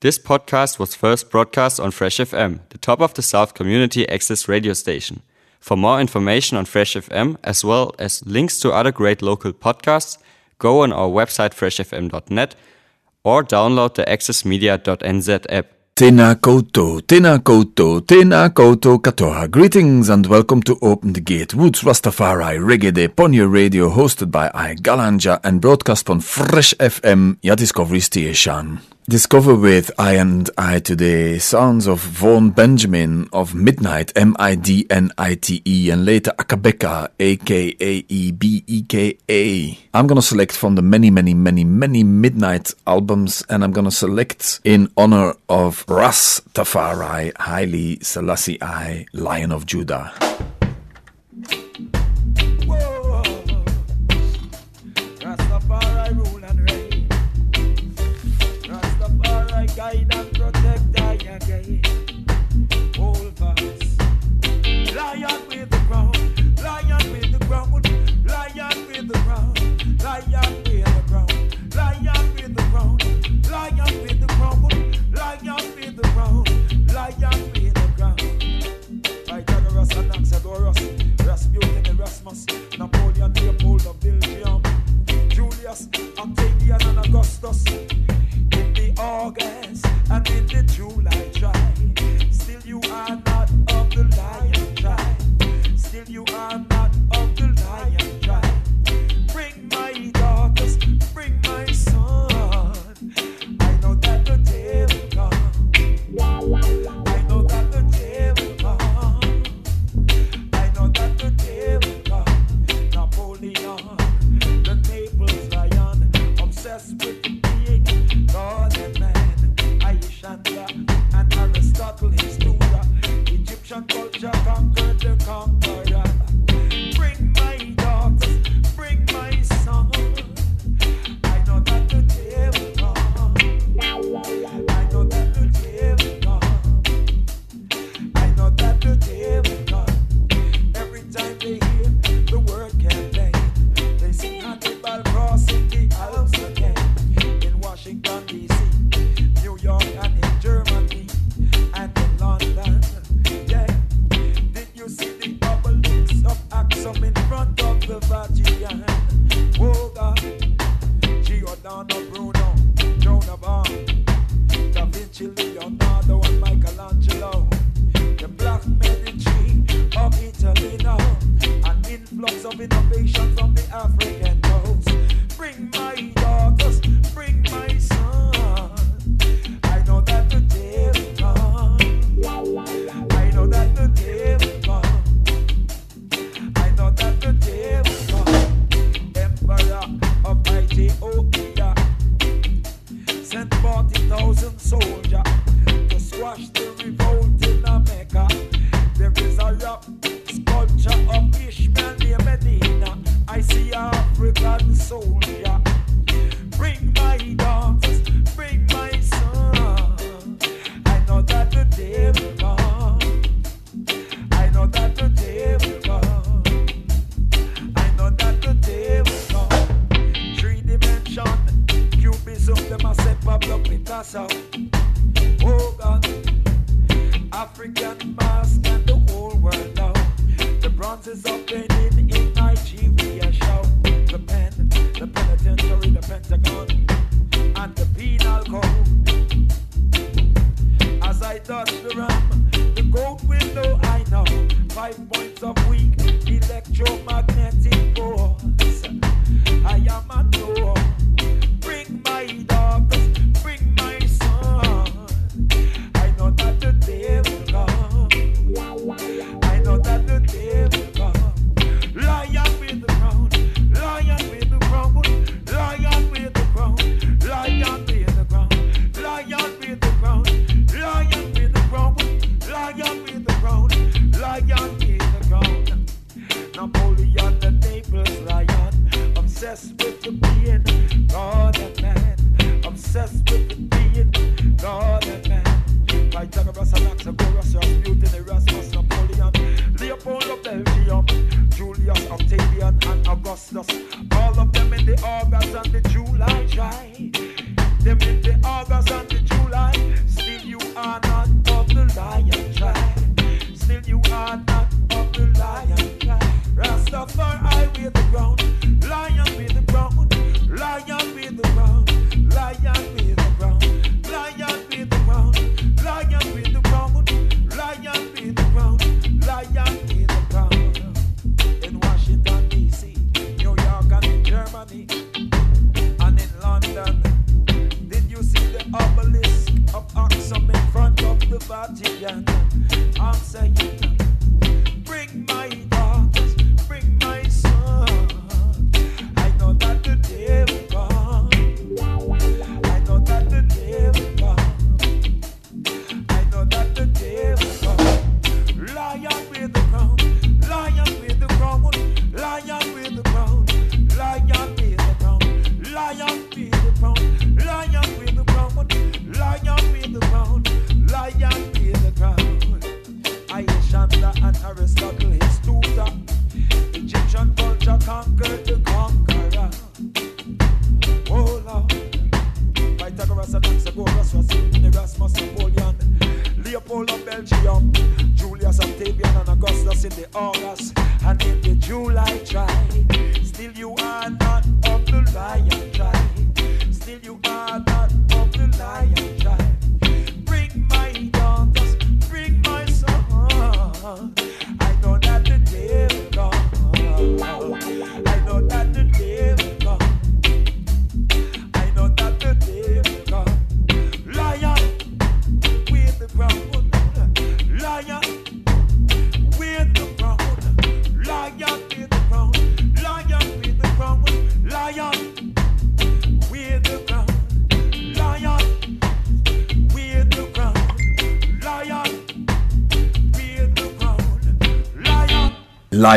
This podcast was first broadcast on Fresh FM, the top of the South community access radio station. For more information on Fresh FM, as well as links to other great local podcasts, go on our website freshfm.net or download the accessmedia.nz app. Tena koutou, tena koutou, tena koutou katoa. Greetings and welcome to Open the Gate, Roots Rastafari Reggae Day Ponyo Radio, hosted by I GalanJAH and broadcast on Fresh FM, your Discovery Station. Discover with I and I today sounds of Vaughn Benjamin of Midnight, M-I-D-N-I-T-E, and later Akae Beka, A-K-A-E-B-E-K-A. I'm gonna select from the many, many, many, many Midnight albums, and I'm gonna select in honor of Ras Tafari, Haile Selassie I, Lion of Judah. August and in the July tribe, still you are them a say Pablo Picasso. Oh God, African mask and the whole world now. The bronzes of Benin in Nigeria show. The pen, the penitentiary, the Pentagon, and the penal code. As I touch the ram, the gold window I know. Five points of weak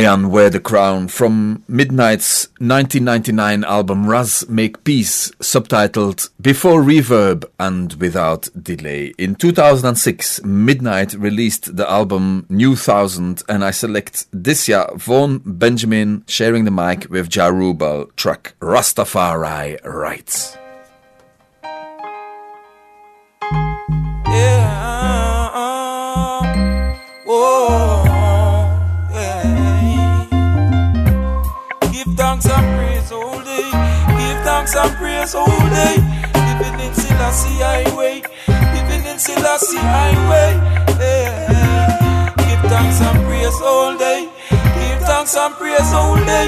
Lion Wear the Crown from Midnight's 1999 album Ras Make Peace, subtitled Before Reverb and Without Delay. In 2006, Midnight released the album New Thousand, and I select this year Vaughn Benjamin sharing the mic with Jarubal track Rastafari Rights. Thanks and praise all day. Living in Selassie Highway. Living in Selassie Highway. Yeah. Give thanks and praise all day. Give thanks and praise all day.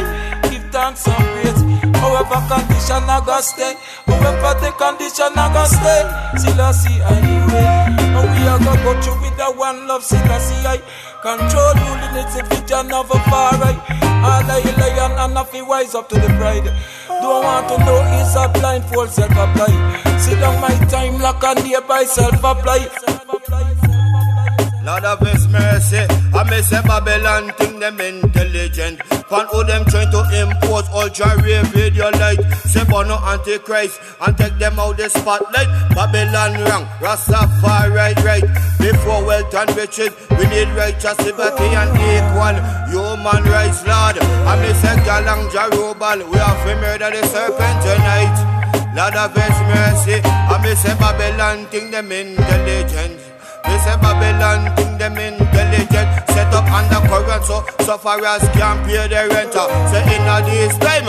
Give thanks and praise. However condition I got stay. However the condition I got stay. Selassie Highway. And we are gonna go through with that one love Selassie I Control ruling it's a vision of a far right All I lion and nothing wise up to the pride. Don't want to know is a blindfold self-apply. Sit down my time like a nearby self-apply Lord of His mercy, I may say Babylon think them intelligent. Fan who them trying to impose ultra rare video light. Say Bono Antichrist and take them out the spotlight. Babylon wrong, Rastafari right, right. Before wealth and riches, we need righteous liberty and equal human rights, Lord. I may say Galang Jarubal, we have to murder the serpent tonight. Lord of His mercy, I may say Babylon think them intelligent. They say Babylon think them intelligent Set up undercurrent so sufferers can't pay their rent uh. Say in a this time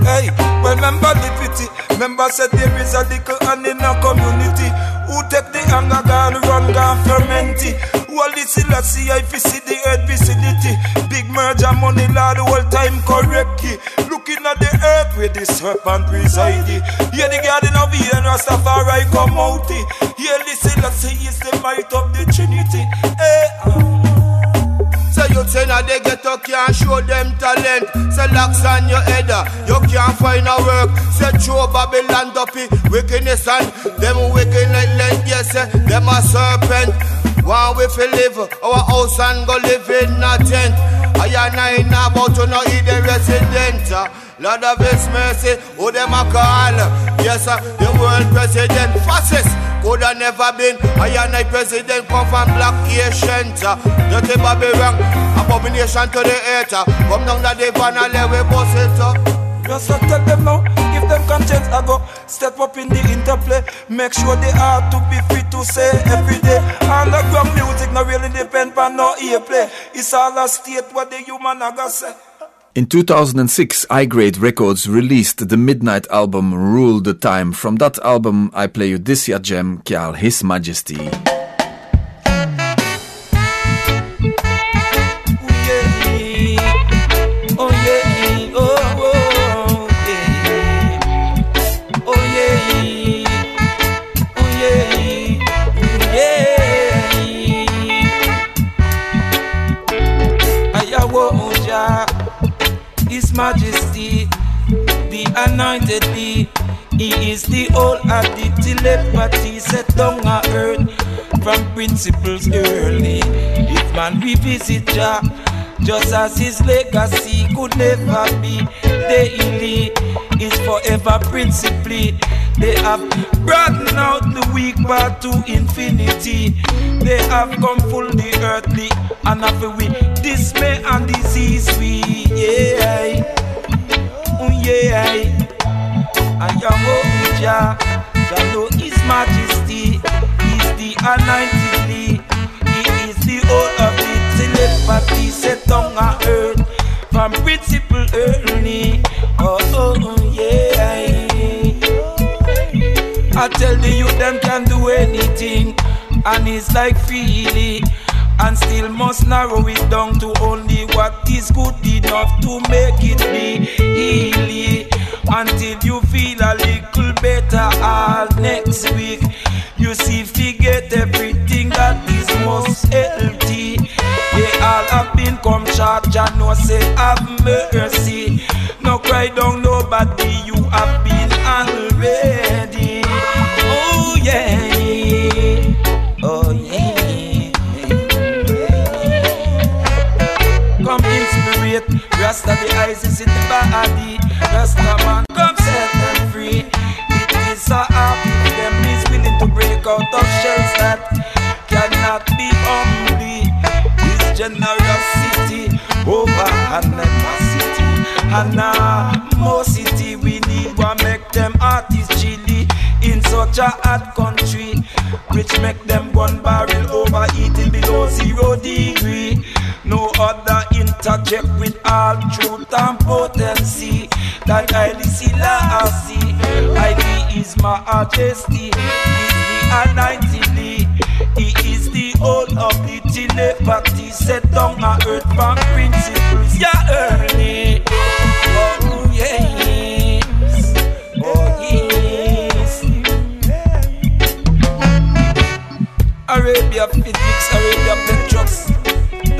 Hey, remember the pity. Remember said there is a little and in a community who take the anger gun, run gun ferment it. All this see I see the earth vicinity. Big merger money, lord, the whole time correct. Looking at the earth where the serpent reside. Here the garden of Eden, Rastafari come out. Here the Selassie is the might of the Trinity. They get up can't show them talent. Say locks on your head uh, You can't find a work. Say throw Babylon duppy Wickedness and them wicked like land Yes, them a serpent. One we fi live Our house and go live in a tent. I and I now about to know eat the resident uh, Lord of His mercy, who them a call? Yes, sir, the world president, fascist. Could have never been. I and I president come from black Asian. uh, Dirty Bobby wrong, abomination to the uh, Come down the van and let we bust it up. Just so tell them now, give them conscience I go step up in the interplay. Make sure they are to be free to say every day. Underground music no really depend on no airplay. It's all a state what the human a go say. In 2006, I Grade Records released the Midnight album Rule the Time. From that album, I play you this gem called His Majesty. Majesty, the anointed He. He is the whole of the telepathy set down on earth from principles early. If man revisit Jah, just as his legacy could never be daily, is forever principally. They have broadened out the weak part to infinity. They have come full the earthly and have we dismay and disease we yeah. Oh yeah. I am Jah, Jah know His Majesty. He's the anointed He is the whole of the telepathy set on earth from principle early. Oh, oh, oh yeah. I tell the youth them can do anything, and it's like freely. And still must narrow it down to only what is good enough to make it be easy. Until you feel a little better all next week. You see, forget everything that is most healthy. They all have been come short, Jah know say have mercy. Rasta the eyes is in the body. Rasta man, come set them free. It is so happy them is willing to break out of shells that cannot be humbly. His generosity over animosity. Animosity, we need one make them artists chilly in such a hot country, which make them one barrel overheating below zero degree. Other interject with all truth and potency. That highly Selassie, highly is my majesty, is the anointed He is the whole of the telepathy set down on earth from principles. Yeah, early. Oh, yes. Oh, yes. Arabia Phoenix, Arabia Petros.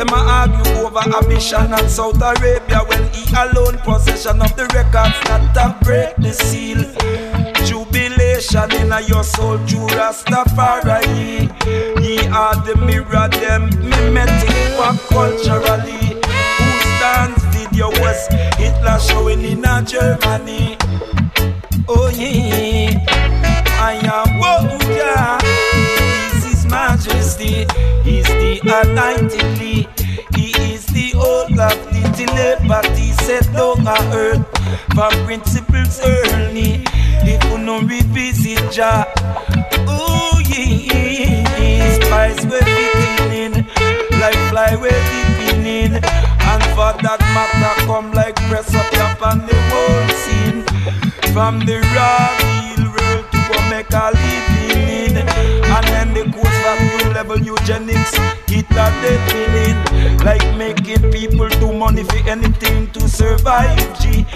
Them a argue over ambition and South Arabia when he alone possession of the records that have break the seal. Jubilation in a your soul, Jew Rastafari. Ye are the mirror, them mimetic culturally. Who stands video was Hitler showing in a Germany. Oh yeah, I am. He's His Majesty. He's the anointed. He is the whole of the telepathy set down on earth from principles early. If you no revisit Jah, oh yeah, spies were beginning, like fly were beginning, and for that matter come like press up up on the whole scene. From the raw real world to a make a living in And then the level eugenics It that they feeling Like making people do money for anything to survive. G.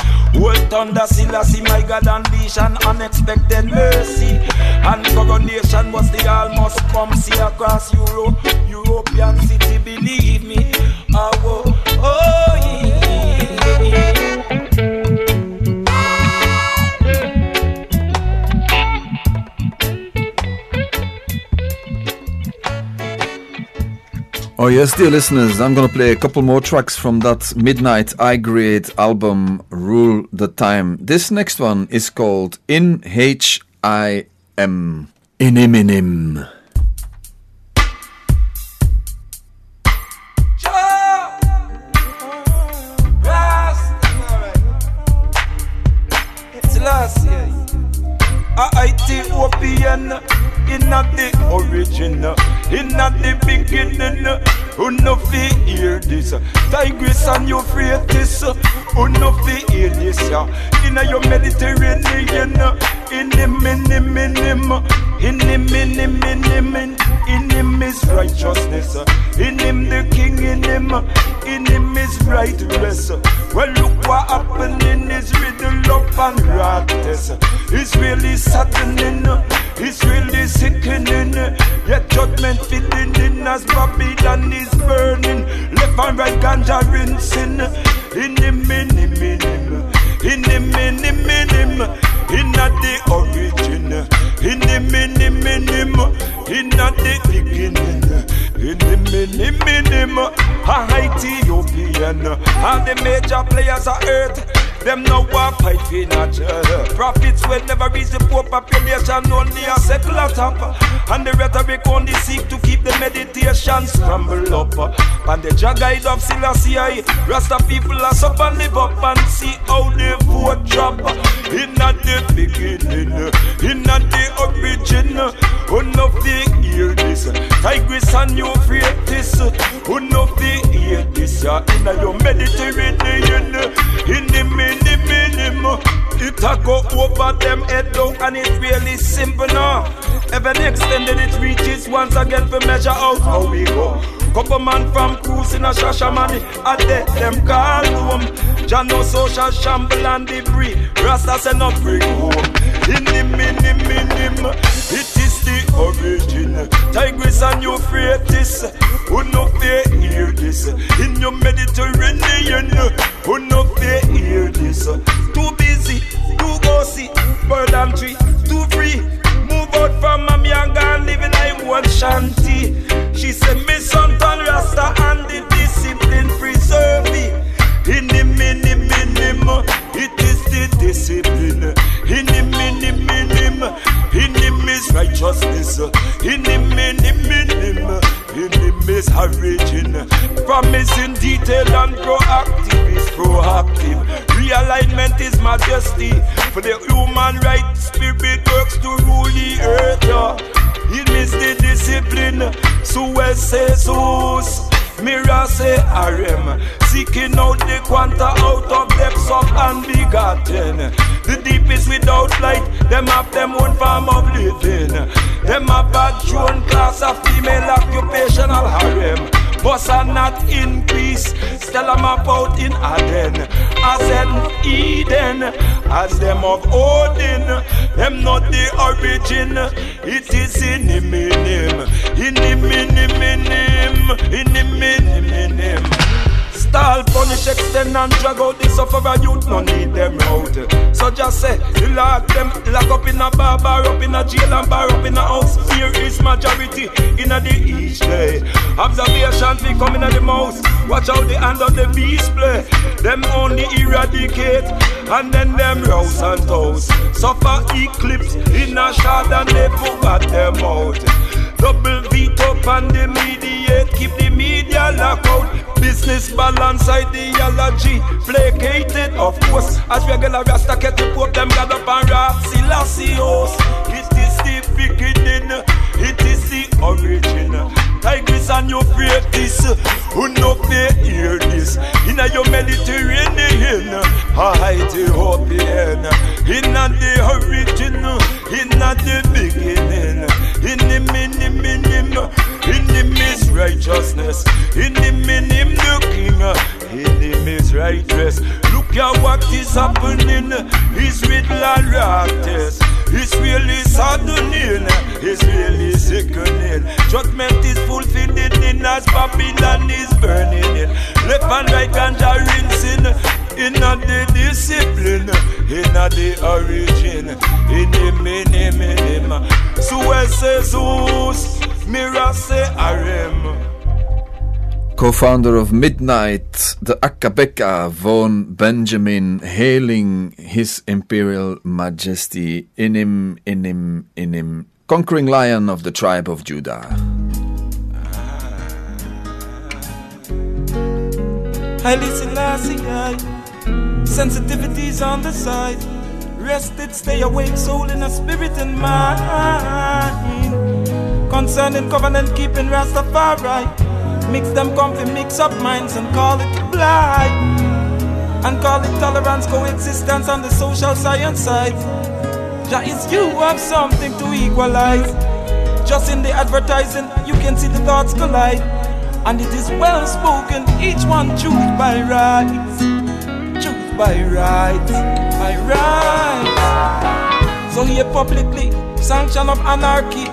World thunder Selassie my God an unexpected mercy. And coronation was the almost come see across Europe European city believe me. Oh, oh, Oh, yes, dear listeners, I'm going to play a couple more tracks from that Midnight I Grade album, Rule the Time. This next one is called In H I M. Iniminim. It's last year. A In the origin, in the beginning. Who no fi hear this? Tigris and Euphrates. Who no fi hear this? In your Mediterranean, in him, in him, in him, in him, in him, is righteousness. In him the king, in him, in him is right rest. Well, look what happened in riddle up and radness. It's really saddening. It's really sickening. Yet judgment fitting in as Babylon is burning. Left and right ganja rinsing. in the mini minim, in the mini minim, in the origin, in the mini minim, in the beginning, in the mini minim, a Ethiopian, all the major players are earth. Them no war fight for natural. Profits will never reach the poor population, only a secular top. And the rhetoric only seek to keep the meditation scramble up. And the guide of Selassie, Rasta people are up and live up and see how the vote drop. In the beginning, in the origin, enough the hear this. Tigris and Euphrates, enough the hear this. In your Mediterranean, in the the minimum. It a go over them head down and it really simple now. Even extended it reaches once again for measure out how we go. Couple man from cruise in a Shashamane, I dead them call home. Jah no social shamble and debris. Rasta say no bring home. In the minim minim, it is the origin. Tigris and Euphrates, origin. It is in the minim, in the minim, in the minim, in the Stall, punish, extend and drag out the sufferer youth, no need them out. So just say, lock them, lock up in a bar, bar up in a jail and bar up in a house. Fear is majority in a the each day. Observation be coming at the mouse. Watch out the hand of the beast play. Them only eradicate and then them rouse and toast. Suffer eclipse in a shot and they forgot them out. Double veto on the mediate, keep the media locked out. Business balance ideology, placated of course. As regular Rasta the pope, them gather up and rap Silacios. It is the beginning, it is the origin. Tigris and Euphrates, who no fear hear this. In a your Mediterranean, Ethiopian. In a the origin, in a the beginning. In the minim minim, in the mis righteousness. In the minim the king, in the mis righteous. Look at what is happening. It's with la practice. It's really saddening. Eh? It's really sickening. Judgment is fulfilling in as Babylon is burning in. Left and right ganja eh? eh? rinsing. In the discipline, in the origin, in the minim minim. So I say Zeus, Mirror say Arem. Co-founder of Midnight, the Akabeka Vaughn Benjamin, hailing His Imperial Majesty Inim, Inim, Inim, conquering lion of the tribe of Judah. Highly Selassie, sensitivities on the side. Rested, stay awake, soul in a spirit and mind. Concerning covenant keeping Rastafari. Mix them comfy, mix up minds and call it blind. And call it tolerance, coexistence on the social science side. Jah is you have something to equalize. Just in the advertising, you can see the thoughts collide. And it is well spoken, each one choose by rights. Choose by rights, by rights. So here publicly, sanction of anarchy.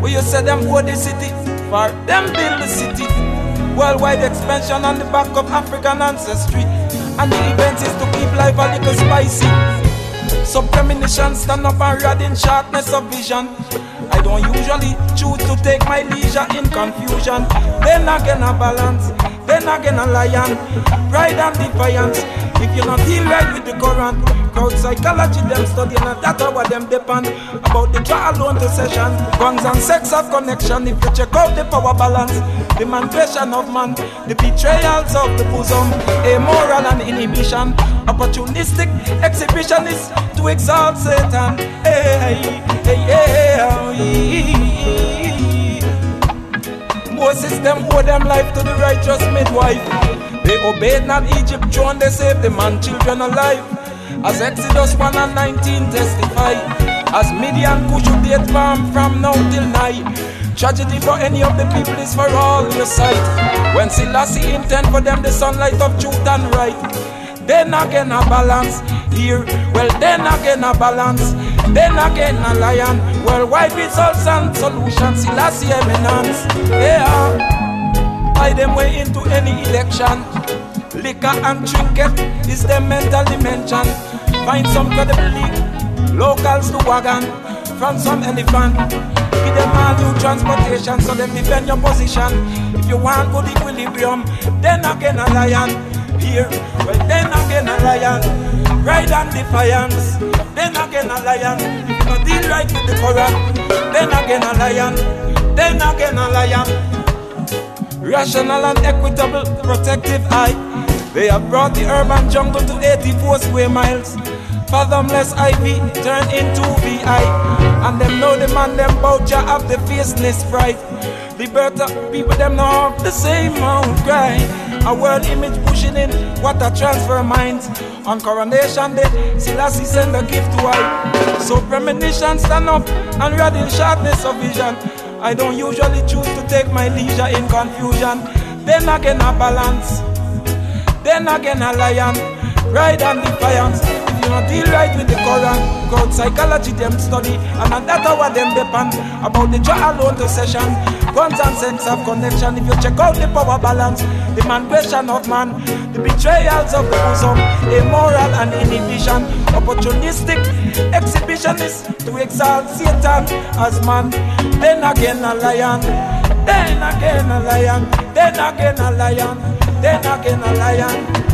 Where you say them for the city, for them build the city. Worldwide expansion on the back of African ancestry. And the event is to keep life a little spicy. Some premonition stand up and read in sharpness of vision. I don't usually choose to take my leisure in confusion. Then again a balance, then again a lion. Pride and defiance. If you not feel right with the current, crowd psychology them studying and that's what them depend. About the draw alone to session, guns and sex have connection. If you check out the power balance, the manipulation of man, the betrayals of the bosom, amoral and inhibition, opportunistic exhibitionist to exalt Satan. Hey, hey, hey, hey. Moses them owe them life to the righteous midwife. They obeyed not Egypt, John, they saved the man, children alive. As Exodus 1 and 19 testify, as Midian Cush date farm from now till night. Tragedy for any of the people is for all your sight. When Selassie intend for them the sunlight of truth and right. Then again a balance here, well then again a balance. Then again a lion, worldwide results and solutions. Selassie eminence, yeah buy them way into any election. Liquor and trinket is their mental dimension. Find some credible locals to wagon from some elephant. Give them all new transportation so them defend your position. If you want good equilibrium, then again a lion. Here, well then again a lion. Ride and defiance, then again a lion. If you deal right with the Quran, then again a lion. Then again a lion. Rational and equitable protective eye. They have brought the urban jungle to 84 square miles. Fathomless ivy turn into VI. And them know the man them ya have the fierceness fright. Liberta people them know the same mount cry. A world image pushing in what a transfer minds. On coronation day, Selassie send a gift to I. So premonition stand up and read sharpness of vision. I don't usually choose to take my leisure in confusion. Then again a balance, then again a lion, ride and defiance. You not deal right with the Quran, God psychology them study, and on that what them depend about the jaw alone to session. Guns and sense of connection. If you check out the power balance, the manipulation of man, the betrayals of the bosom, immoral and inhibition, opportunistic exhibitionist to exalt Satan as man. Then again a lion, then again a lion, then again a lion, then again a lion.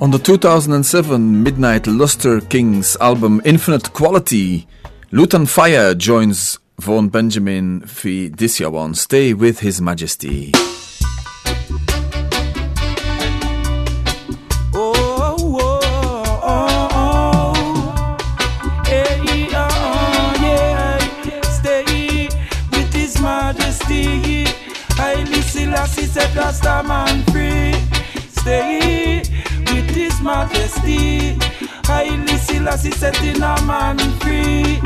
On the 2007 Midnight Luster Kings album Infinite Quality, Lutan Fyah joins Vaughn Benjamin fi this year one Stay with His Majesty. Haile Selassie setting a man free.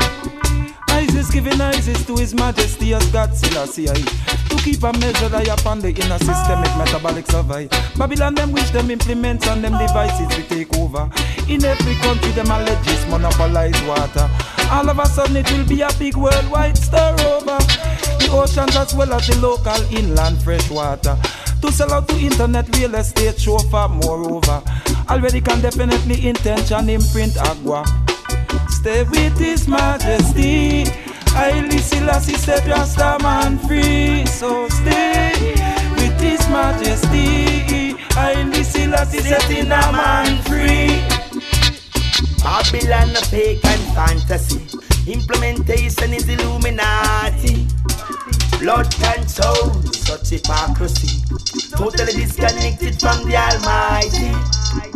Isis giving Isis to His Majesty as God Selassie. To keep a measure I upon the inner systemic metabolic survey. Babylon them wish them implements and them devices we take over. In every country them alleges monopolize water. All of a sudden it will be a big worldwide stir over. The oceans as well as the local inland fresh water. To sell out to internet real estate chauffeur moreover. Already can definitely intention imprint agua. Stay with His Majesty. Haile Selassie set Rasta man free. So stay with His Majesty. Haile Selassie setting a man free. Babylon a pagan fantasy. Implementation is Illuminati. Blood and soul, such hypocrisy. Totally disconnected from the Almighty.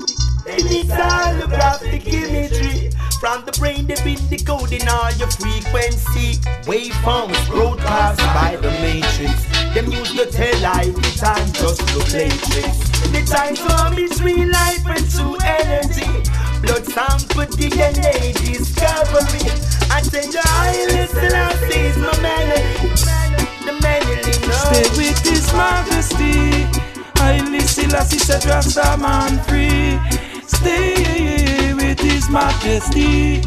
It's holographic imagery. From the brain, they've been decoding all your frequency. Waveforms broadcast by the matrix. Them use the tell life, the time just to play tricks. The time from is real life and true energy. Blood for DNA discovery. I the highest Selassie is my melody. The melody. Stay with His Majesty. Haile Selassie set Rasta man free. Stay with His Majesty.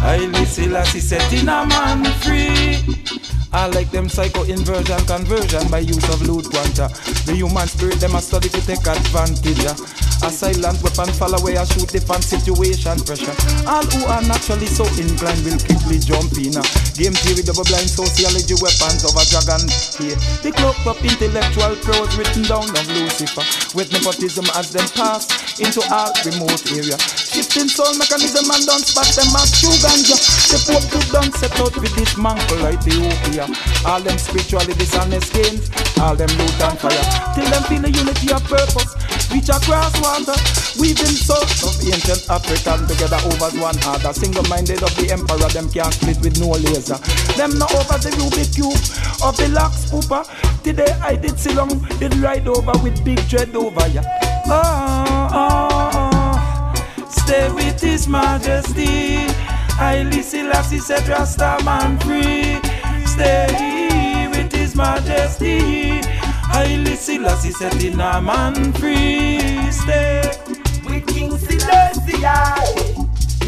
Haile Selassie setting a man free. I like them psycho inversion conversion by use of loot quanta. The human spirit them a study to take advantage. Yeah. A silent weapon fall away, I shoot different situation pressure. All who are naturally so inclined will quickly jump in. Game theory, double blind sociology, weapons of a dragon. Here, the cloak up intellectual prose written down of Lucifer. With nepotism as them pass into all remote area. Shifting soul mechanism and don't spot them as true ganja. The Pope to done set out with this mantle like Ethiopia. All them spiritually dishonest gains, all them loot and fire. Till them feel the unity of purpose, reach across water. Weaving souls of ancient African together over one other. Single minded of the emperor, them can't split with no laser. Them not over the Rubik Cube of the Lux Pooper. Today I did see long, did ride over with big dread over ya. Oh, oh, oh, stay with His Majesty. Haile Selassie said, Rasta man free stay with His Majesty. Haile Selassie set in a man free stay with King Selassie.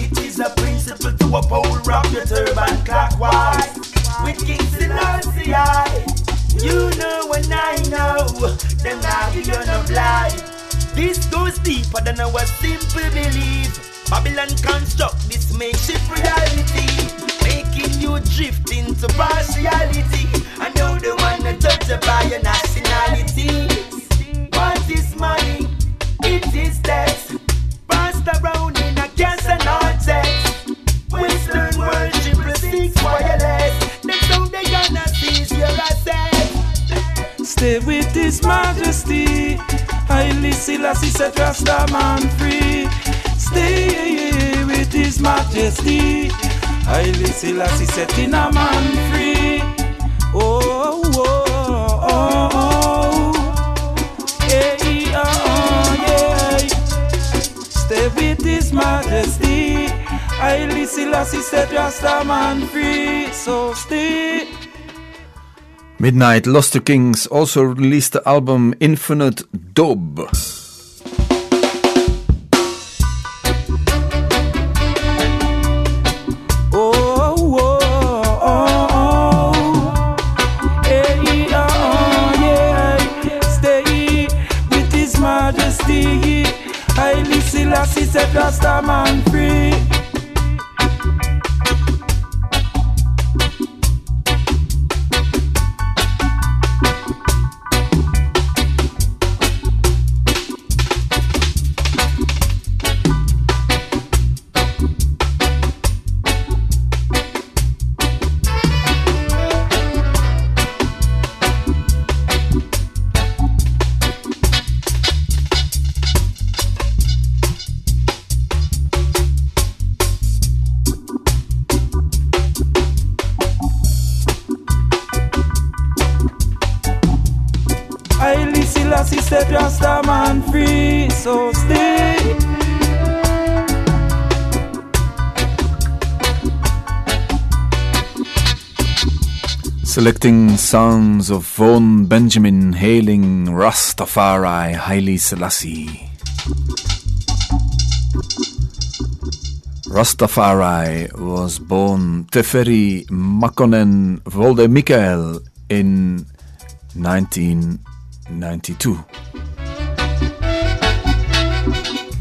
It is a principle to uphold rock your turban clockwise. With King Selassie, you know and I know, them not you gonna fly. This goes deeper than our simple belief. Babylon construct this makeshift reality making you drift into partiality. I know the one that judge by your nationality. What is money? It is death. Passed around in a gas and text. Western worship receives wireless. That's how they gonna seize your assets. Stay with His Majesty. Haile Selassie set Rasta man free. Stay with His Majesty. Haile Selassie setting a man free. Oh, oh, oh, oh. Hey, oh, oh, yeah. Stay with His Majesty. Haile Selassie set Rasta man free. So stay. Midnight Luster Kings also released the album Infinite Dub. Selecting sounds of Vaughn Benjamin hailing Rastafari Haile Selassie. Rastafari was born Teferi Makonnen Volde Michael in 1992.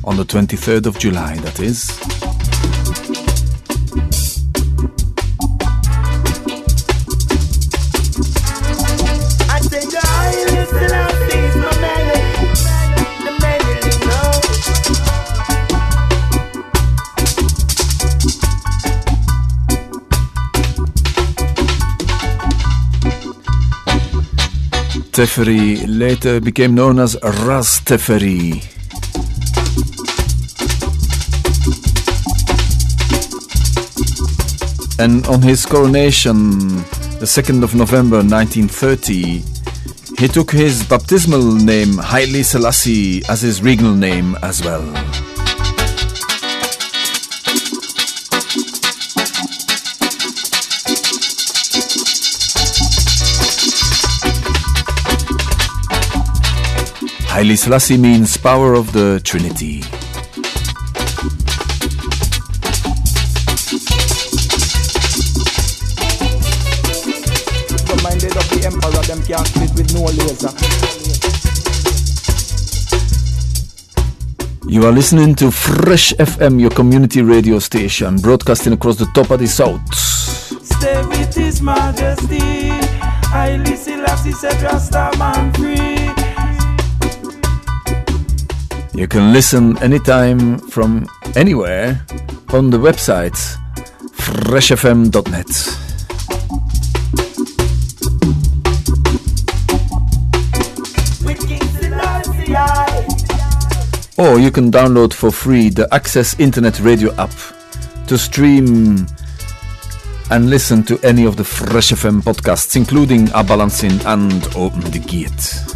On the 23rd of July, that is. Teferi later became known as Ras Teferi. And on his coronation, the 2nd of November 1930, he took his baptismal name Haile Selassie as his regal name as well. Haile Selassie means power of the Trinity. Of the emperor, them can't with no laser. You are listening to Fresh FM, your community radio station, broadcasting across the top of the South. Stay with His Majesty, Haile Selassie man free. You can listen anytime from anywhere on the website freshfm.net. Or you can download for free the Access Internet Radio app to stream and listen to any of the Fresh FM podcasts, including A Balancing and Open the Gate.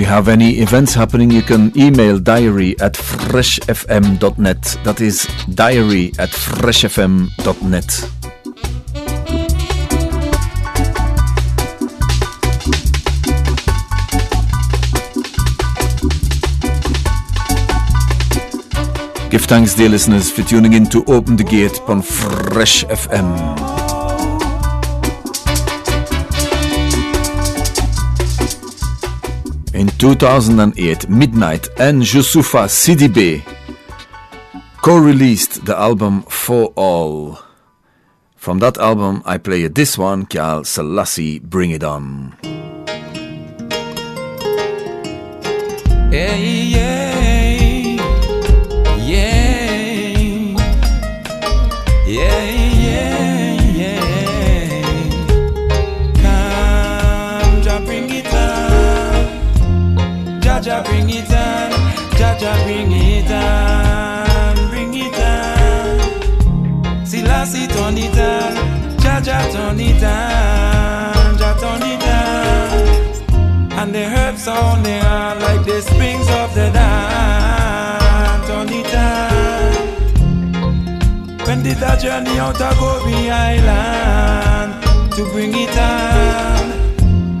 You have any events happening, you can email diary at freshfm.net. That is diary at freshfm.net. Give thanks, dear listeners, for tuning in to Open the Gate on Fresh FM. 2008, Midnight and Youssoupha Sidibe co-released the album For All. From that album, I play this one called Selassie Bring It On. Hey, yeah, Jah bring it on, bring it on. Selassie turn it on, Jah Jah turn it on, Jah turn it on. And the herbs on the are like the springs of the dawn. Turn it on. When did I journey out of Gobi Island to bring it on?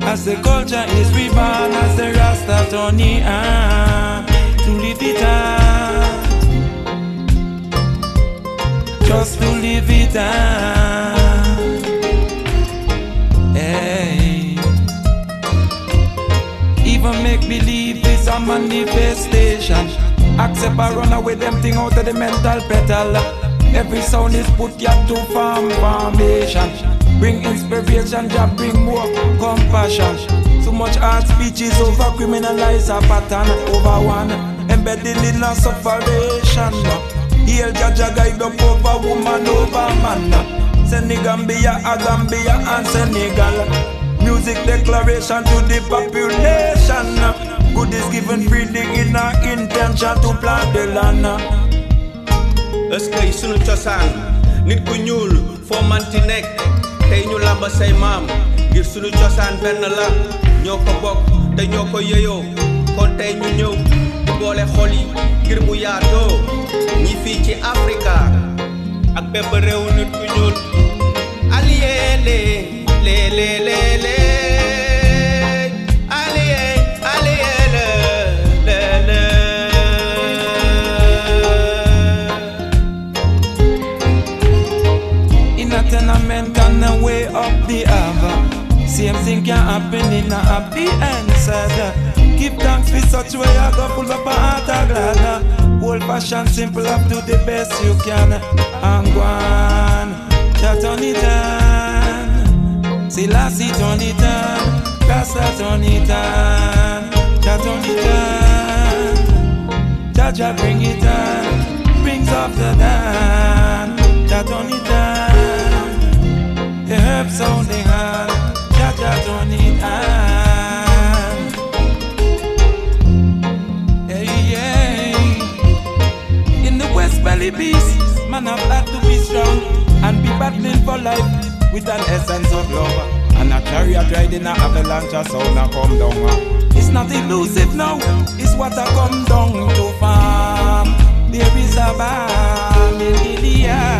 As the culture is reborn, as the Rasta turn it on. Just to it on. Hey. Even make believe is a manifestation. Accept a run away them thing out of the mental petal. Every sound is put ya to farm formation. Bring inspiration, just bring more compassion. So much art speeches over criminalize a pattern over one. Embedded in a sufferation. Heal Jaja guide up over woman over man. Senegambia, Agambia and Senegal. Music declaration to the population. Good is given freely in our intention to plant the land. ëskëy sunu cosaan nit ku ñuul foo manti nekk tey ñu làmb say maam ngir sunu cosaan benn la ñoo ko te ñoo ko kon tey ñu ñëw di boole xol yi ngir mu yaatoo ñi fii ci Afrika ak bépp réew nit ku ñuul allié le le le le le allié allié le le le In a tenement and a way up the Ava. Same thing can happen in a happy answer. Give thanks for such way I go full up a heart of glad. Old fashioned simple up to the best you can. And go on, chat on it on. See turn it on. Rasta turn it on. Chat on it on. Jaja bring it on. Brings up the dawn. Chat on it on. The herbs sounding hard. Jaja turn it on. Valley Beast, man, I've had to be strong and be battling for life with an essence of love. And a chariot riding a avalanche, a sound a come down. It's not elusive now, it's what I come down to farm. There is a balm in Gilead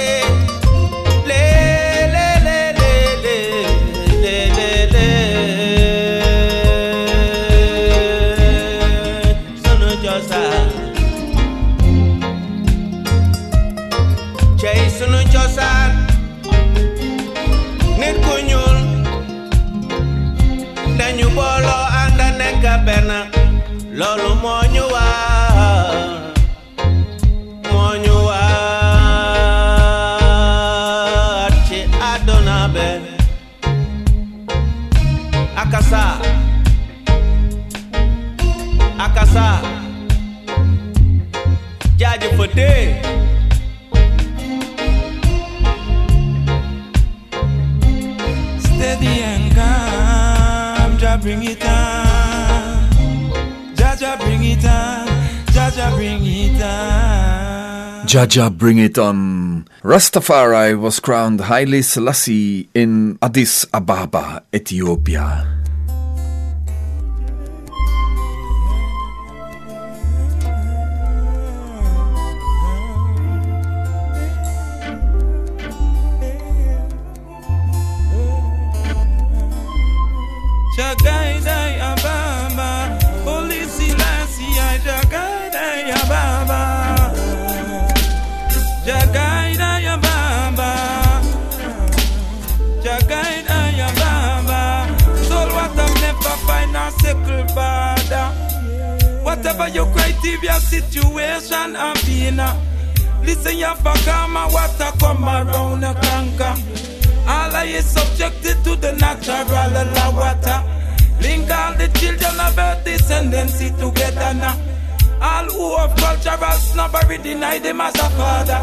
No. Jah bring it on. Jah bring it on. Jaja bring it on. Rastafari was crowned Haile Selassie in Addis Ababa, Ethiopia. Father. Whatever your criteria situation I'm being. Listen, you for karma, what I come around a conquer. All I is subjected to the natural law water. Link all the children of earth descendancy together now. All who have cultural snobbery deny them as a father.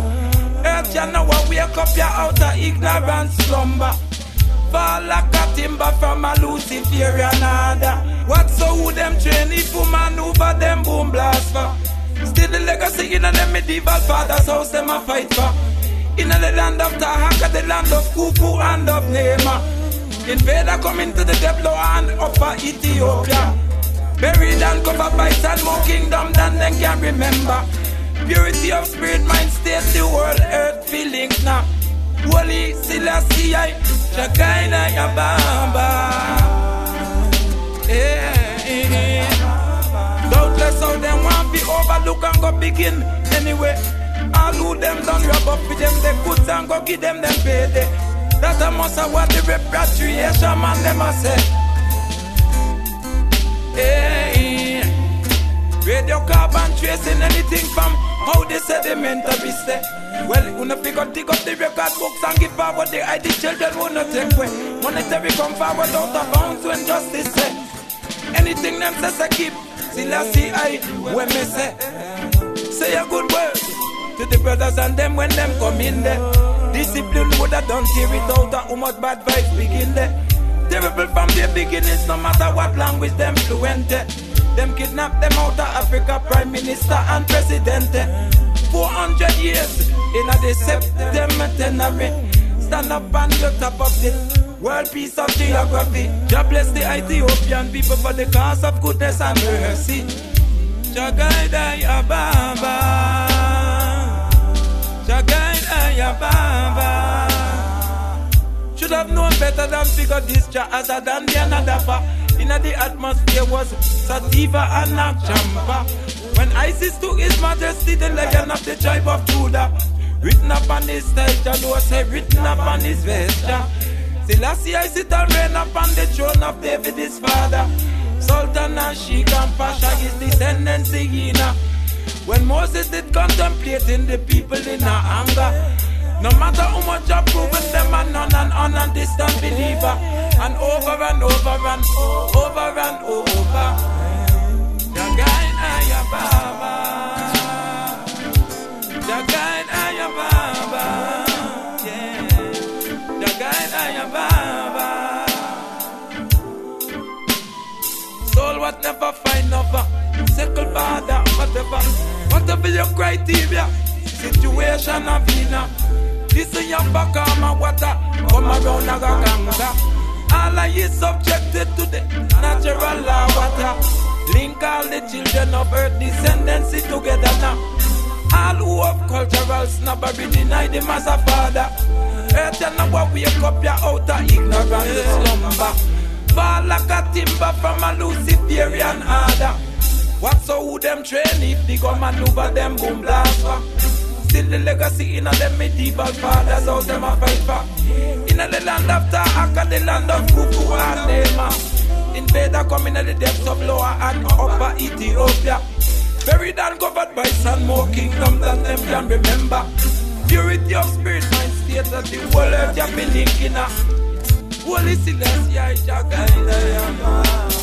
Earth, you know what wake up your outer ignorance slumber. Fall like a timber from a Luciferian order. What so who them train if who maneuver them boom blast for? Still the legacy in them medieval fathers house them a fight for. In the land of Taharqa, the land of Khufu and of Nema. Invader coming to the Deblo and upper Ethiopia. Buried and covered by sun more kingdom than they can remember. Purity of spirit, mind, state, the world, earth, feelings now. Holy Selassie, Shakaina Yabamba. Yeah, yeah. Doubtless how them want be overlook and go begin anyway. All who them done rub up with them, they goods and go give them them payday. That a must have what the repatriation man them a say. Hey, radio carbon tracing anything from how they sediment a be say. Well, una figure dig up the record books and give forward the ID children who not take way. Monetary come forward out of bounds when justice say. Anything them say say keep. Still I see I when me say. Say a good word to the brothers and them when them come in there. Discipline would have done tear it out and how much bad vibes begin there. Terrible from the beginnings, no matter what language them fluent. Them kidnap them out of Africa, prime minister and president. Eh. 400 years in a the septenary. Stand up on the top of the world piece of geography. God bless the Ethiopian people for the cause of goodness and mercy. Jagai Ababa. Jagai Ababa. Should have known better than figure this Jah other than the another. In the atmosphere was Sativa and Nag Champa. When Isis took his majesty, the legend of the tribe of Judah. Written up on his stage, Jah say written up on his vesture. Selassie I sit and reign upon the throne of David his father. Sultan and Sheikh and Pasha his descendants in When Moses did contemplating the people in a anger. No matter how much I've proven them, I'm on and on and distant believer. And over and over and over and over. Jagain Aya Baba. Jagain Aya Baba. Yeah. Jagain Aya Baba. Soul what never find never. Sickle father, whatever. Whatever your criteria, situation of inner. Your back on my water, come around a ganga. All of you subjected to the natural law water. Link all the children of earth descendancy together now. All who have cultural snobbery deny them as a father. Earth and now wake up your outer ignorance slumber. Fall like a timber from a Luciferian order. What's so who them train if they go maneuver them boom blast for? Still the legacy in a them medieval fathers out them a fight for. In the land of Taharqa, the land of Khufu and Nema. Invader coming in the depths of lower and upper Ethiopia. Buried and covered by sun, more kingdoms than them can remember. Purity of spirit, mind state that the whole earth you be linking up. Holy Celestia, I shall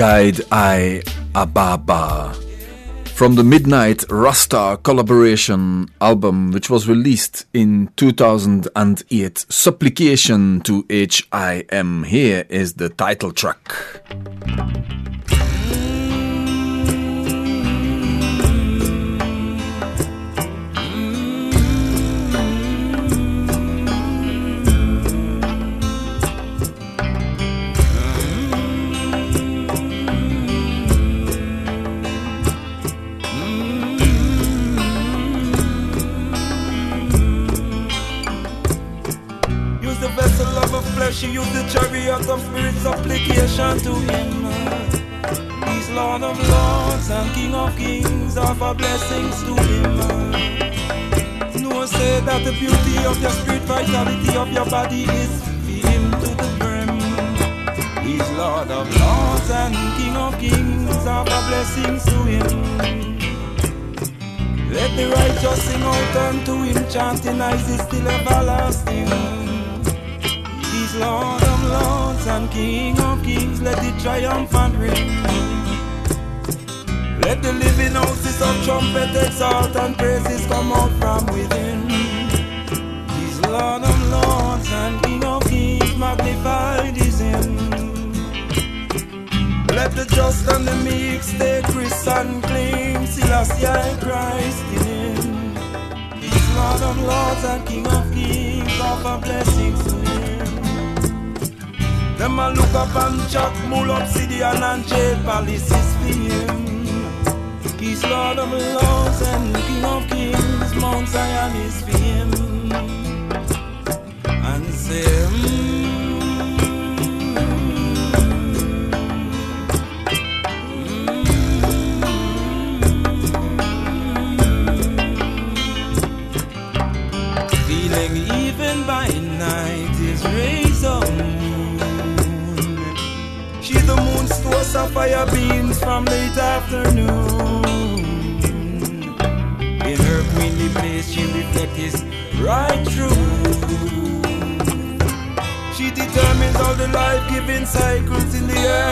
Guide I Ababa. From the Midnight Rasta collaboration album, which was released in 2008, Supplication to HIM. Here is the title track. Vessel of a flesh, you use the chariot of spirit supplication to him. He's Lord of lords and King of kings, offer blessings to him. No say that the beauty of your spirit, vitality of your body is him to the brim. He's Lord of lords and King of kings, offer blessings to him. Let the righteous sing out unto him, chanting as is still everlasting. Lord of lords and King of kings, let the triumphant ring. Let the living houses of trumpet exalt and praises come out from within. He's Lord of lords and King of kings, magnified is him. Let the just and the meek stay Chris and clean, Selassie and Christ in him. He's Lord of lords and King of kings, offer blessings. Them a look up and chuck Mool Obsidian and jail palaces for him. He's Lord of lords and King of kings, Mount Zion is for. And say, mm, fire beams from late afternoon. In her queenly place she reflects his right truth. She determines all the life-giving cycles in the earth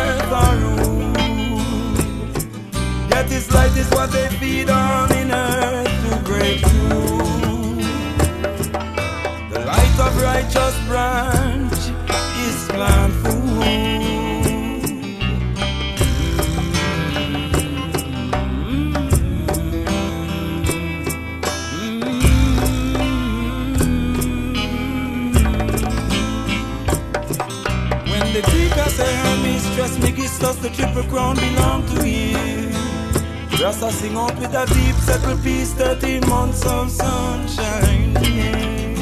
triple crown belong to him. Rasta sing out with a deep settled peace, 13 months of sunshine. yeah.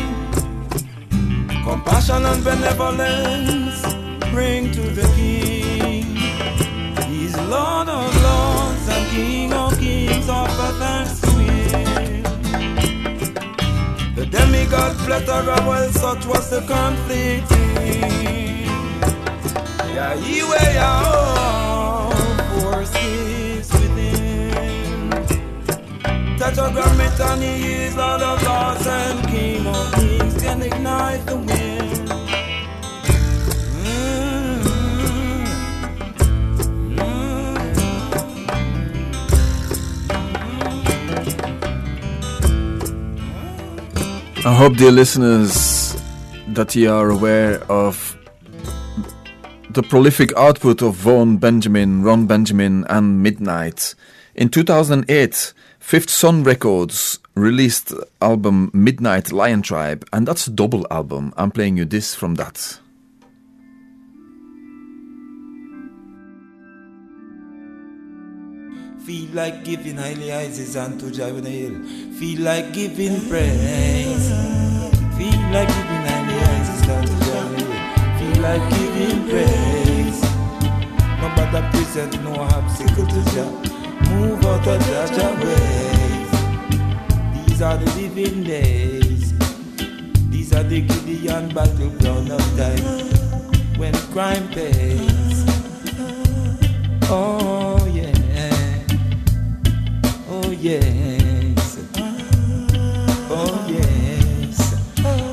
Compassion and benevolence bring to the King. He's Lord of lords and King of kings, offer thanks to him. The demigod plethora, well, such was the conflict. Yeah, he way out oh. to and King of kings Can ignite the wind I hope, dear listeners, that you are aware of the prolific output of Vaughn Benjamin, Ron Benjamin, and Midnight. In 2008, Fifth Son Records released album Midnight Lion Tribe, and that's a double album. I'm playing you this from that. Feel like giving highly rises unto Jah when I hill. Feel like giving praise. Feel like giving highly rises unto Jah when I hill. Feel like giving praise. No matter present, no obstacle to Jah. Move out of Jah ways. These are the living days. These are the Gideon battleground of time when crime pays. Oh yeah. Oh yes, oh yes.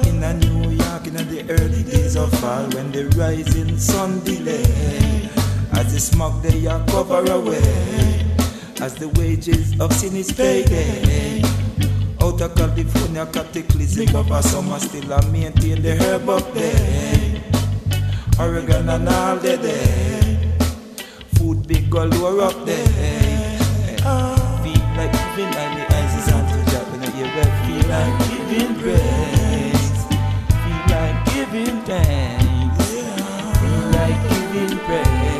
In a New York, in the early days of fall, when the rising sun delay, as the smoke they are cover away, as the wages of sin is paid. Out of California, cataclysm of a summer still I maintain the herb up there. Oregon and all the day, food big galore up there. Feel like giving and the eyes is on to when I hear well feel like giving praise. Feel like giving thanks. Feel like giving praise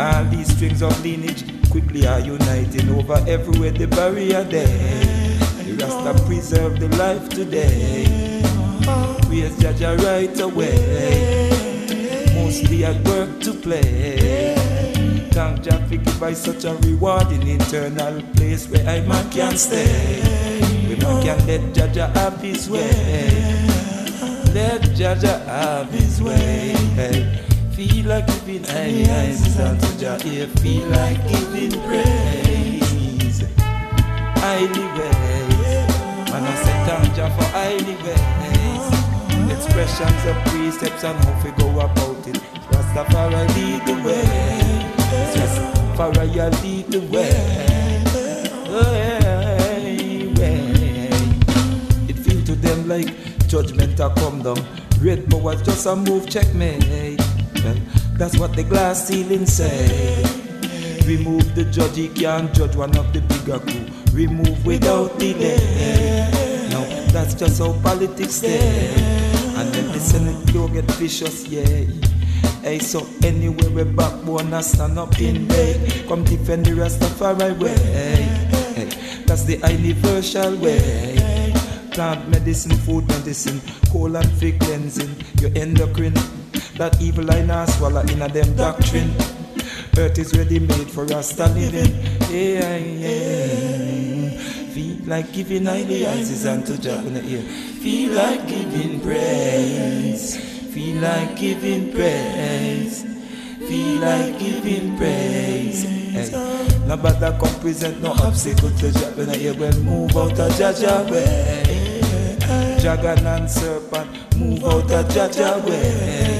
all these strings of lineage quickly are uniting over everywhere the barrier there the Rasta preserve the life today praise Jah right away mostly at work to play Thank Jah for give I such a rewarding eternal place where I man can stay. We man can let Jah have his way. Let Jah have his way. Feel like giving eyes unto Jah here. Feel like giving praise. Highly ways. Man I say thank Jah for highly ways. Expressions of precepts and how we go about it. Rastafari lead the way. Just for I lead the way. Oh, way. It feel to them like judgment a come down. Red powers just a move checkmate. That's what the glass ceiling say. Remove the judge, he can't judge one of the bigger crew. Remove without delay. Now that's just how politics stay. And then the Senate go get vicious, yeah. Hey, so anyway, we backbone and stand up in day. Come defend the Rastafari way. Hey, that's the universal way. Plant medicine, food medicine, and fig cleansing. Your endocrine, that evil I now swallow in a them doctrine. Earth is ready made for us to live in. Yeah, yeah. Feel like giving rises unto Jah in the ear. Feel like giving praise. Feel like giving praise. Feel like giving praise. Hey. No bother come present no obstacle to Jah when I hear well move out of Jah way. Dragon and serpent move out of Jah way.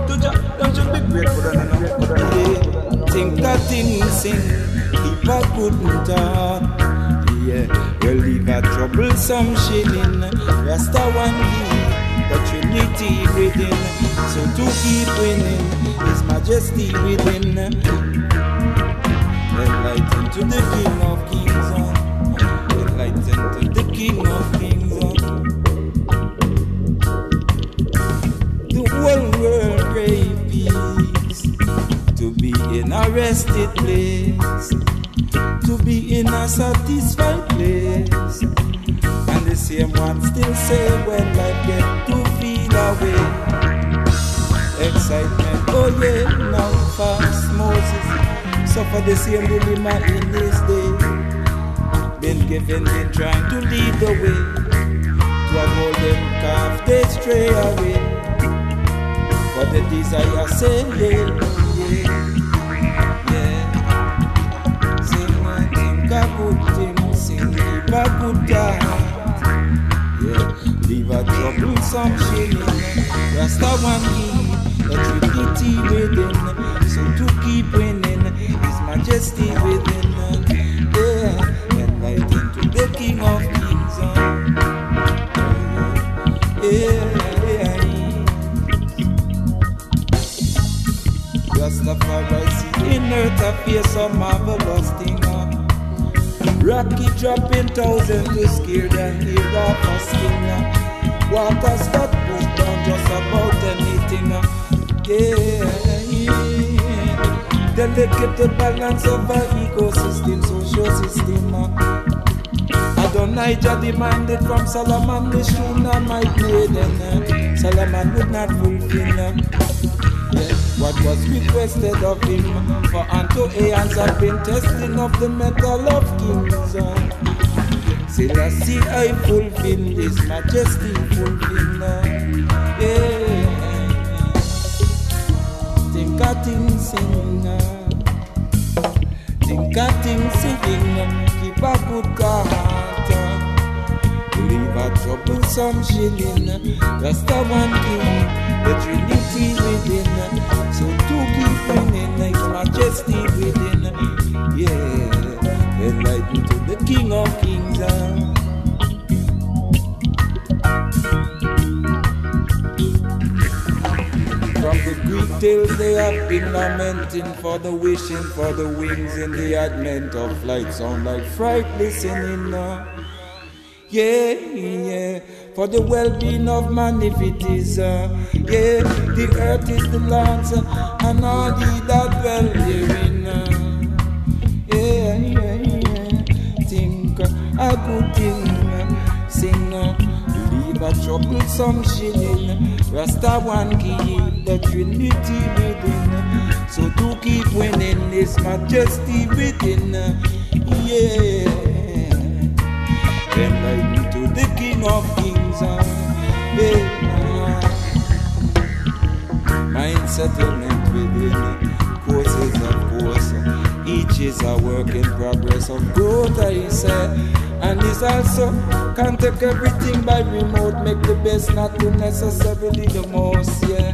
Think that sing, if I couldn't talk. Yeah, well, leave a troublesome shilling. Rasta one key, the Trinity within. So to keep winning, His Majesty within. Enlighten to the King of Kings. uh. Enlighten to the King of Kings. uh. The whole world be in a rested place. To be in a satisfied place. And the same one still say when life get to feel away. Excitement, oh yeah, now fast Moses suffer the same dilemma in this day. Been giving, been trying to lead the way. To a golden calf they stray away. But the desire say, yeah, yeah, think a good thing, sing keep a good time. Yeah, leave a troublesome shilling. Rasta one key, the trinity within. So to keep winning, His Majesty within. Yeah, enlighten to the King of Kings. uh. Yeah, yeah. Rastafari in earth appear some marvelous thing. Rocky dropping thousand to scare the hair off a skin. uh. Water start push down just about anything. Yeah. Delicate the balance of our ecosystem, social system. uh. Adonijah demanded from Solomon the Shunammite maiden. uh. Solomon would not fulfill. Yeah, what was requested of him for unto hands have been testing of the metal of kings. Selassie I fulfill his majesty fulfill. Yeah, think a thing sing. Think a thing sing. Keep a good heart. Leave a troublesome shilling. Rasta one king, the Trinity within. So to keep winning, like majesty within. Yeah, enlighten to the King of Kings. ah. From the Greek tales they have been lamenting for the wishing for the wings in the advent of flight. Sound like fright listening now. Yeah, yeah, for the well-being of man if it is, uh, yeah, the earth is the Lord's uh, and all he that dwell therein. Uh, yeah, yeah, yeah, think uh, a good thing, uh, sing, uh, leave a troublesome shilling, Rasta one keep the Trinity within, so to keep winning His Majesty within, uh, yeah enlighten the King of Kings. Uh, yeah. Mind settlement within courses of course. Each is a work in progress of growth, I say. And this also can take everything by remote, make the best, not to necessarily the most, yeah.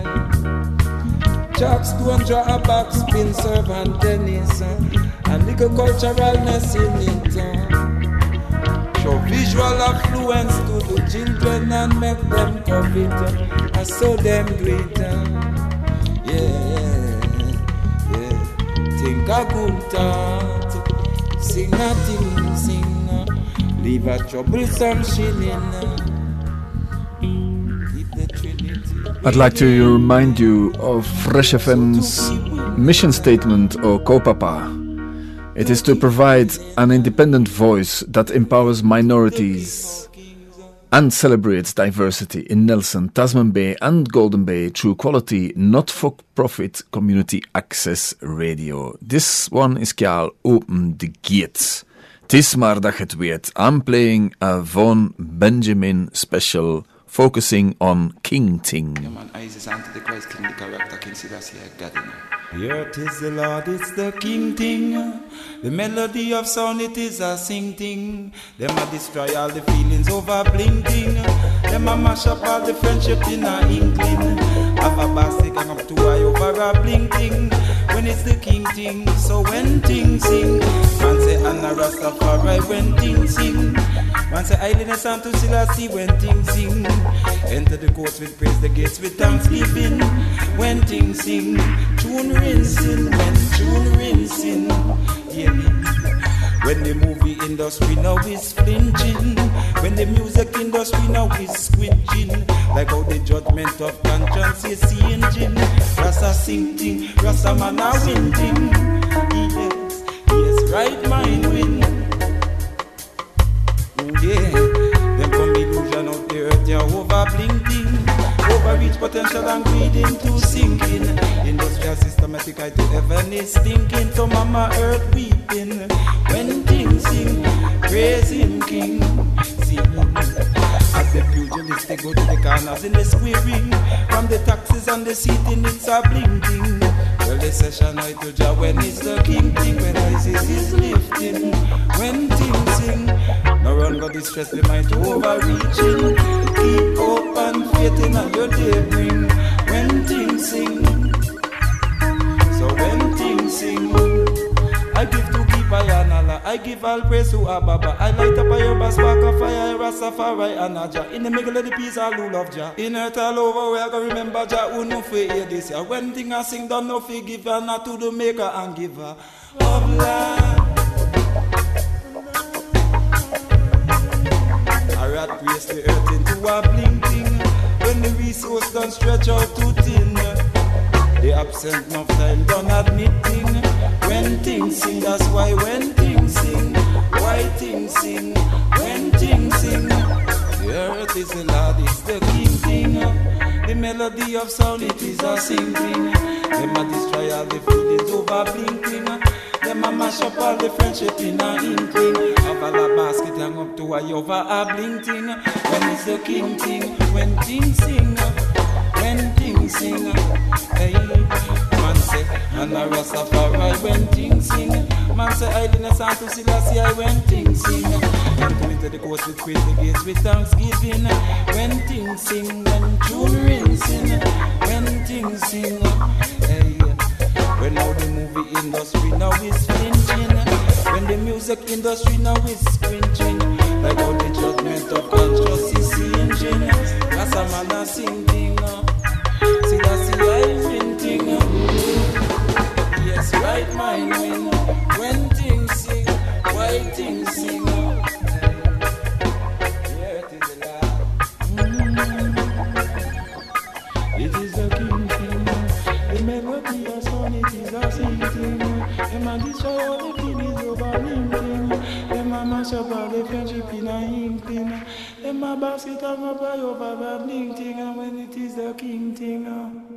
Jocks don't draw a back spin, serve and tennis, and little culturalness in it. Uh. Show visual affluence to the children and make them covet and so them great. uh. Yeah, yeah. Think a good thought, sing a thing, sing. uh, Leave a troublesome shilling. uh. I'd like to remind you of Fresh FM's mission statement or kaupapa. It is to provide an independent voice that empowers minorities and celebrates diversity in Nelson, Tasman Bay, and Golden Bay through quality, not for profit community access radio. This one is called Open the Gates. Het is maar dat het weet. I'm playing a Vaughn Benjamin special focusing on King Ting. Yeah, man, eyes is unto the Christ King, the character King Selassie, I got it. The earth is the Lord, it's the King thing. The melody of sound, it is a sing thing. Them a destroy all the feelings over blinking. Them a mash up all the friendship in a inkling. Have a basket gang up to eye over a blinking. When it's the King thing, so when things sing, man say Anna Rastafari when things sing. Man say Islanders and to Selassie when things sing. Enter the courts with praise, the gates with thanksgiving. When things sing, tune rinsing, when tune rinsing. Yeah. When the movie industry now is flinching, when the music industry now is squinching, like how the judgment of conscience is changing. Rasta sing Rasta man a winning. Yes, yes, right mind win. Oh yeah, earth, over blinking. Overreach potential and greed into sinking. Industrial systematic I to heaven is stinking. So mama earth weeping. When things sing, praise him, King. See, as the pugilists they go to the corners in the square ring, from the taxes and the seating, it's a blinking. Well, the session I to Jah when it's the king thing, when ISIS is lifting, when things sing. No run got distress the mind to overreaching. Keep hope and faith in all your day bring. When things sing, so when things sing, I give to keep and Allah. I give all praise to Ababa. I light up a your spark of fire, Rastafari and Aja. In the middle of the peace, all who love Jah. In earth all over, we are gonna remember Jah. Who no fear hear this year. When thing I sing, don't no fear give her, not to the maker and giver of life. A rat race the earth into a blinking. When the resource don't stretch out too thin. The absent enough time done admitting When things sing, that's why when things sing Why things sing, when things sing The earth is the Lord, it's the King thing The melody of sound, it is a singing Them a destroy all the over blinking Them a mash up all the friendship in a inkling Have a basket hang up to a over a blinking When it's the King thing, when things sing when things sing. Hey, man say, and a Rastafari when things sing. Man say, I didn't sound to Selassie when things sing. And to into the coast with the gates with thanksgiving. When things sing, when tune rings in. When things sing. Industry now is flinching. When the music industry now is squinching. Like how the judgment of just is changing. That's a man a sing Mash up all the friendship in a inkling. Them a basket and a buy over the bling thing. And when it is the King thing.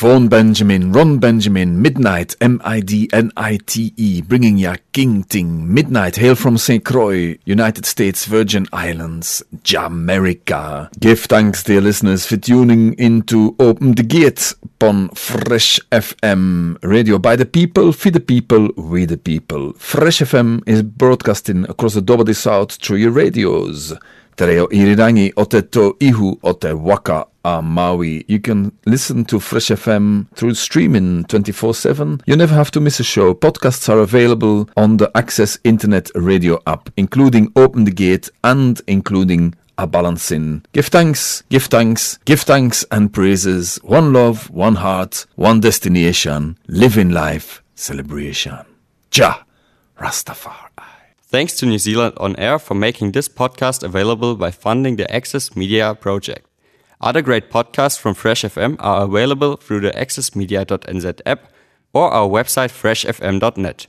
Vaughn Benjamin, Ron Benjamin, Midnight, M-I-D-N-I-T-E, bringing ya King Ting. Midnight, hail from St. Croix, United States Virgin Islands, Jamaica. Give thanks, dear listeners, for tuning in to Open the Gate on Fresh FM, radio by the people, for the people, with the people. Fresh FM is broadcasting across the Dobody South through your radios. Te reo irirangi o te Tauihu o te waka a Maui. You can listen to Fresh FM through streaming 24-7. You never have to miss a show. Podcasts are available on the Access Internet Radio app, including Open the Gate and including a balancing. Give thanks, give thanks, give thanks and praises. One love, one heart, one destination. Living life, celebration. Ja, Rastafari. Thanks to New Zealand On Air for making this podcast available by funding the Access Media project. Other great podcasts from Fresh FM are available through the accessmedia.nz app or our website freshfm.net.